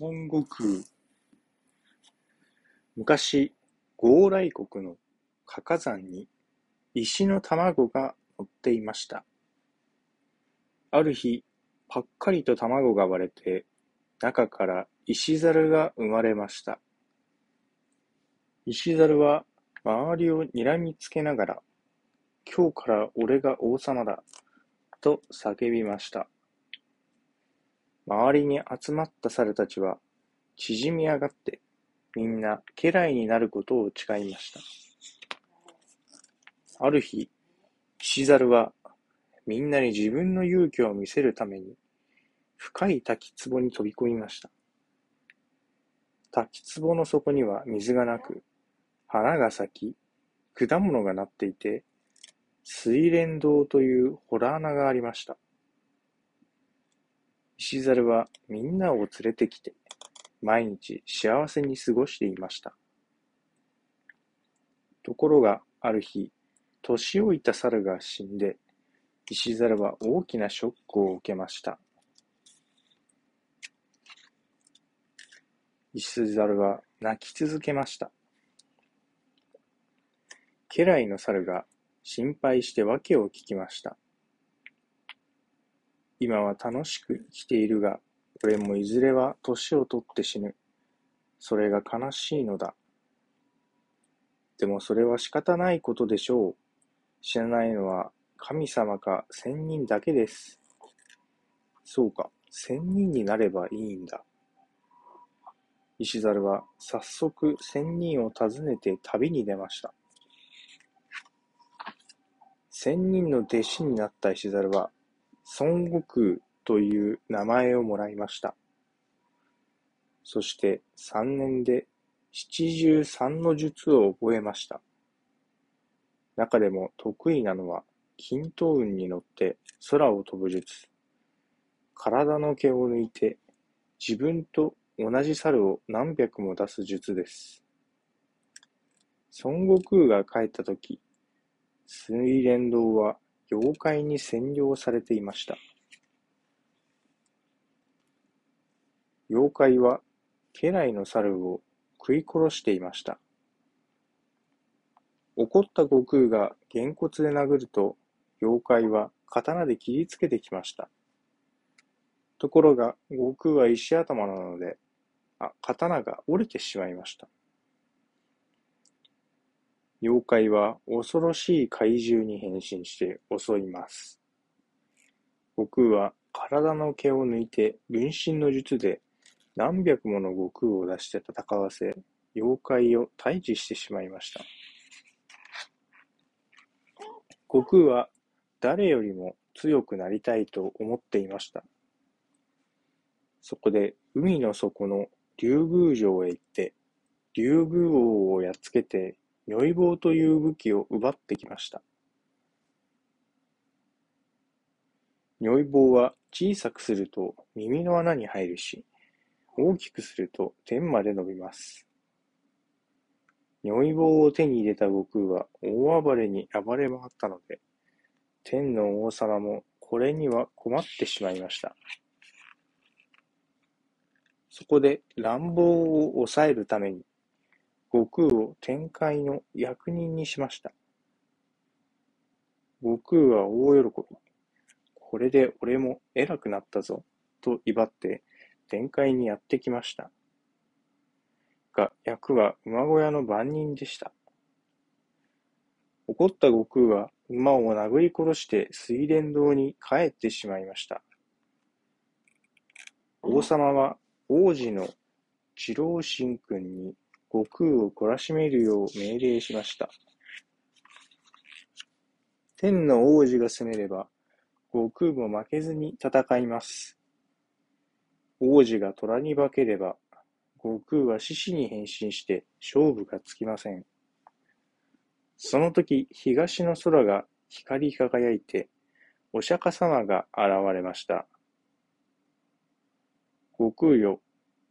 孫悟空昔、傲来国のかか山に石の卵が乗っていました。ある日、ぱっかりと卵が割れて、中から石猿が生まれました。石猿は周りを睨みつけながら、今日から俺が王様だ、と叫びました。周りに集まった猿たちは縮み上がって、みんな家来になることを誓いました。ある日、石猿はみんなに自分の勇気を見せるために深い滝壺に飛び込みました。滝壺の底には水がなく、花が咲き、果物がなっていて、水蓮堂という洞穴がありました。石猿はみんなを連れてきて、毎日幸せに過ごしていました。ところが、ある日、年老いた猿が死んで、石猿は大きなショックを受けました。石猿は泣き続けました。家来の猿が心配して訳を聞きました。今は楽しく生きているが、俺もいずれは年を取って死ぬ。それが悲しいのだ。でもそれは仕方ないことでしょう。知らないのは神様か仙人だけです。そうか、仙人になればいいんだ。石猿は早速仙人を訪ねて旅に出ました。仙人の弟子になった石猿は孫悟空という名前をもらいました。そして三年で七十三の術を覚えました。中でも得意なのは均等運に乗って空を飛ぶ術。体の毛を抜いて自分と同じ猿を何百も出す術です。孫悟空が帰ったとき、水蓮堂は妖怪に占領されていました。妖怪は家来の猿を食い殺していました。怒った悟空がげんこつで殴ると、妖怪は刀で切りつけてきました。ところが、悟空は石頭なので、あ、刀が折れてしまいました。妖怪は恐ろしい怪獣に変身して襲います。悟空は体の毛を抜いて分身の術で何百もの悟空を出して戦わせ、妖怪を退治してしまいました。悟空は誰よりも強くなりたいと思っていました。そこで海の底の竜宮城へ行って、竜宮王をやっつけて如意棒という武器を奪ってきました。如意棒は小さくすると耳の穴に入るし、大きくすると天まで伸びます。如意棒を手に入れた悟空は大暴れに暴れ回ったので、天の王様もこれには困ってしまいました。そこで乱暴を抑えるために悟空を天界の役人にしました。悟空は大喜び。これで俺も偉くなったぞ、と威張って天界にやってきました。が、役は馬小屋の番人でした。怒った悟空は馬を殴り殺して水蓮堂に帰ってしまいました。王様は王子の次郎神君に悟空を懲らしめるよう命令しました。天の王子が攻めれば、悟空も負けずに戦います。王子が虎に化ければ、悟空は獅子に変身して勝負がつきません。その時、東の空が光り輝いて、お釈迦様が現れました。悟空よ、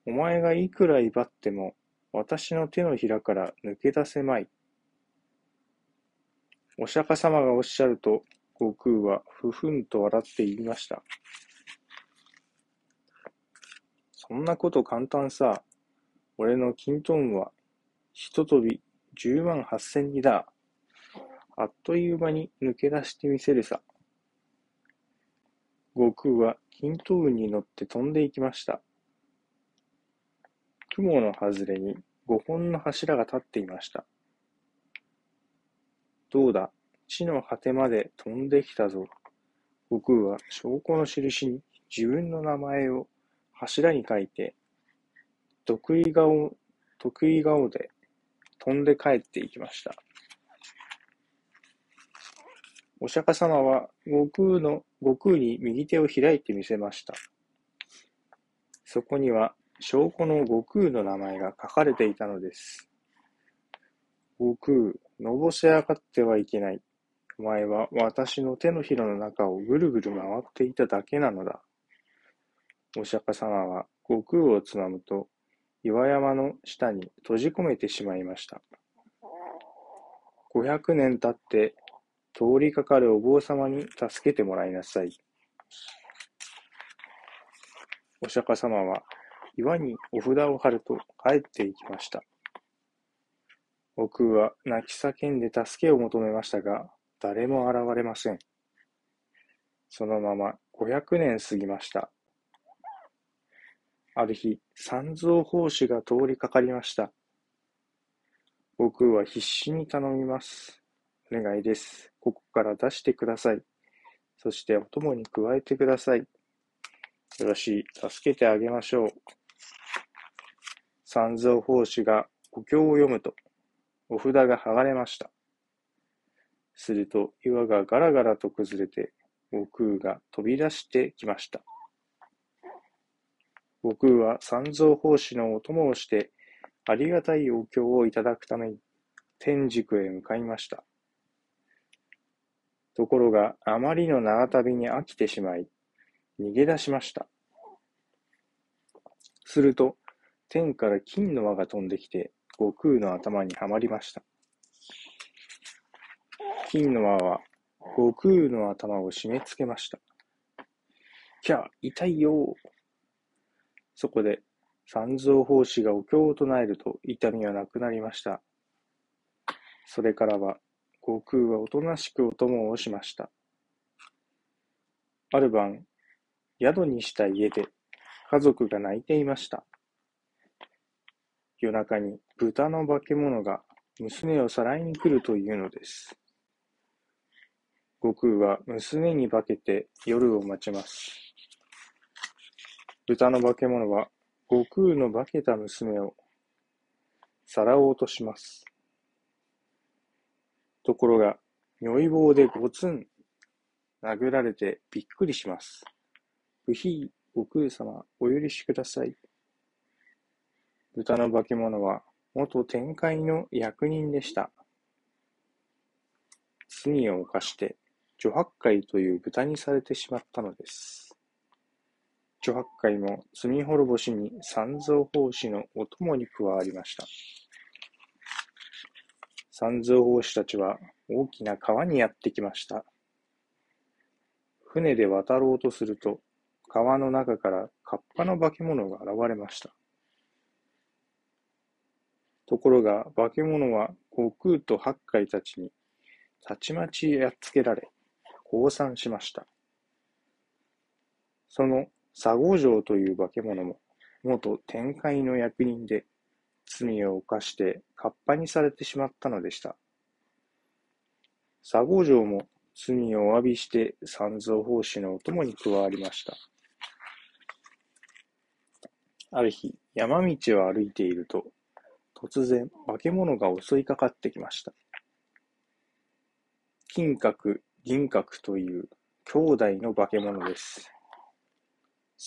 お前がいくら威張っても私の手のひらから抜け出せまい。お釈迦様がおっしゃると、悟空はふふんと笑って言いました。そんなこと簡単さ。俺の金トンは、ひととび十万八千里だ。あっという間に抜け出してみせるさ。悟空は金頭雲に乗って飛んでいきました。雲の外れに五本の柱が立っていました。どうだ、地の果てまで飛んできたぞ。悟空は証拠の印に自分の名前を柱に書いて、得意顔、得意顔で飛んで帰っていきました。お釈迦様は悟空の、悟空に右手を開いてみせました。そこには証拠の悟空の名前が書かれていたのです。悟空、のぼせ上がってはいけない。お前は私の手のひらの中をぐるぐる回っていただけなのだ。お釈迦様は悟空をつまむと、岩山の下に閉じ込めてしまいました。500年経って通りかかるお坊様に助けてもらいなさい。お釈迦様は岩にお札を貼ると帰っていきました。僕は泣き叫んで助けを求めましたが、誰も現れません。そのまま500年過ぎました。ある日、三蔵法師が通りかかりました。僕は必死に頼みます。お願いです。ここから出してください。そしてお供に加えてください。よろしい。助けてあげましょう。三蔵法師がお経を読むと、お札が剥がれました。すると岩がガラガラと崩れて、悟空が飛び出してきました。悟空は三蔵法師のお供をして、ありがたいお経をいただくために、天竺へ向かいました。ところが、あまりの長旅に飽きてしまい、逃げ出しました。すると、天から金の輪が飛んできて、悟空の頭にはまりました。金の輪は、悟空の頭を締め付けました。きゃ、痛いよそこで、三蔵法師がお経を唱えると痛みはなくなりました。それからは悟空はおとなしくお供をしました。ある晩、宿にした家で家族が泣いていました。夜中に豚の化け物が娘をさらいに来るというのです。悟空は娘に化けて夜を待ちます。豚の化け物は悟空の化けた娘をさらおうとします。ところが、如意棒でごつん殴られてびっくりします。不ひ悟空様、お許しください。豚の化け物は元天界の役人でした。罪を犯して、女八海という豚にされてしまったのです。女八海も罪滅ぼしに三蔵法師のお供に加わりました。三蔵法師たちは大きな川にやってきました。船で渡ろうとすると、川の中からカッパの化け物が現れました。ところが化け物は悟空と八海たちにたちまちやっつけられ、降参しました。その佐合城という化け物も元天界の役人で罪を犯してカッパにされてしまったのでした。佐合城も罪をお詫びして三蔵法師のお供に加わりました。ある日、山道を歩いていると、突然、化け物が襲いかかってきました。金閣、銀閣という兄弟の化け物です。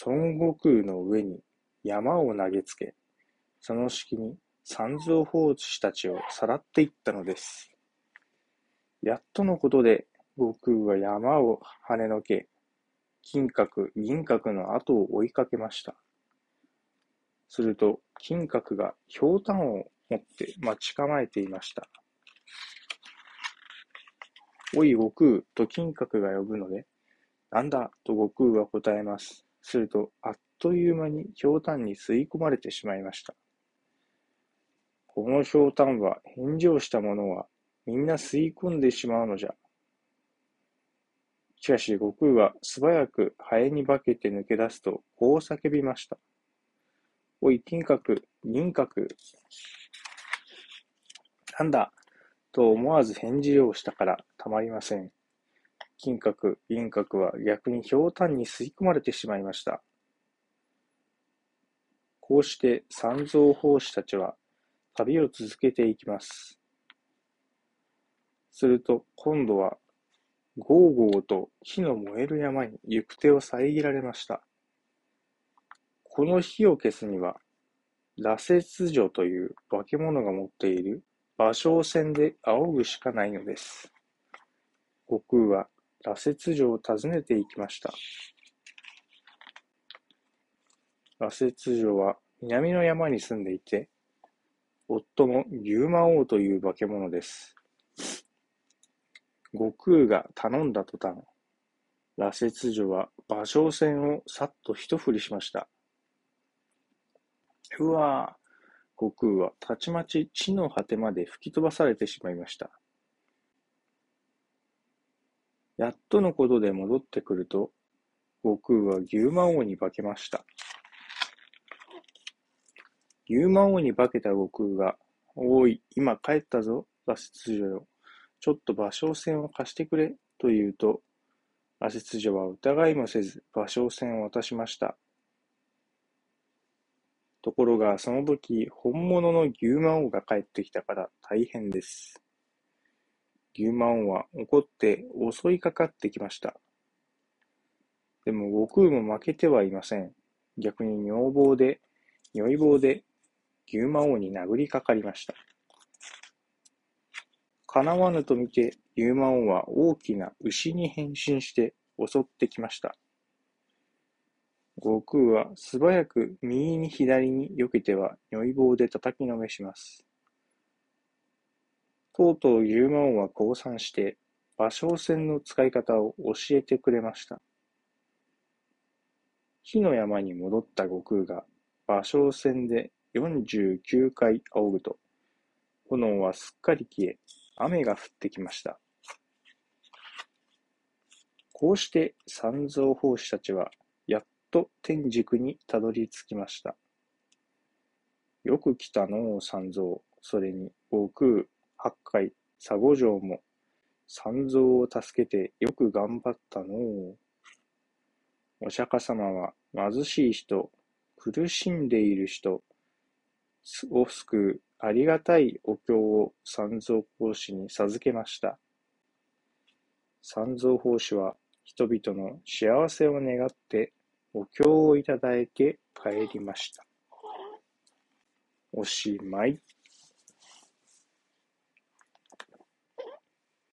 孫悟空の上に山を投げつけ、その隙に三蔵法師たちをさらっていったのです。やっとのことで悟空は山を跳ねのけ、金閣、銀閣の後を追いかけました。すると、金閣がひょうたんを持って待ち構えていました。おい悟空と金閣が呼ぶので、なんだと悟空は答えます。すると、あっという間に氷炭に吸い込まれてしまいました。この氷炭は返事をした者はみんな吸い込んでしまうのじゃ。しかし悟空は素早くハエに化けて抜け出すと、こう叫びました。おい、金閣、銀閣。なんだ？と思わず返事をしたからたまりません。金閣、銀閣は逆に氷炭に吸い込まれてしまいました。こうして三蔵法師たちは旅を続けていきます。すると今度はゴーゴーと火の燃える山に行く手を遮られました。この火を消すには、羅刹女という化け物が持っている芭蕉線で仰ぐしかないのです。悟空は羅刹女を訪ねていきました。羅刹女は南の山に住んでいて、夫も牛魔王という化け物です。悟空が頼んだ途端、羅刹女は芭蕉線をさっと一振りしました。うわぁ、悟空はたちまち地の果てまで吹き飛ばされてしまいました。やっとのことで戻ってくると、悟空は牛魔王に化けました。牛魔王に化けた悟空が、おい、今帰ったぞ、羅刹女よ。ちょっと芭蕉線を貸してくれ、と言うと、羅刹女は疑いもせず芭蕉線を渡しました。ところが、その時、本物の牛魔王が帰ってきたから大変です。牛魔王は怒って襲いかかってきました。でも悟空も負けてはいません。逆に女房で、如意棒で牛魔王に殴りかかりました。叶わぬと見て、牛魔王は大きな牛に変身して襲ってきました。悟空は素早く右に左に避けては如意棒で叩きのめします。とうとう牛魔王は降参して芭蕉線の使い方を教えてくれました。火の山に戻った悟空が芭蕉線で49回仰ぐと、炎はすっかり消え、雨が降ってきました。こうして三蔵法師たちはと天竺にたどり着きました。よく来たのう三蔵、それに悟空、八海、佐五城も三蔵を助けてよく頑張ったのう。お釈迦様は貧しい人、苦しんでいる人を救うありがたいお経を三蔵法師に授けました。三蔵法師は人々の幸せを願ってお経をいただいて帰りました。おしまい。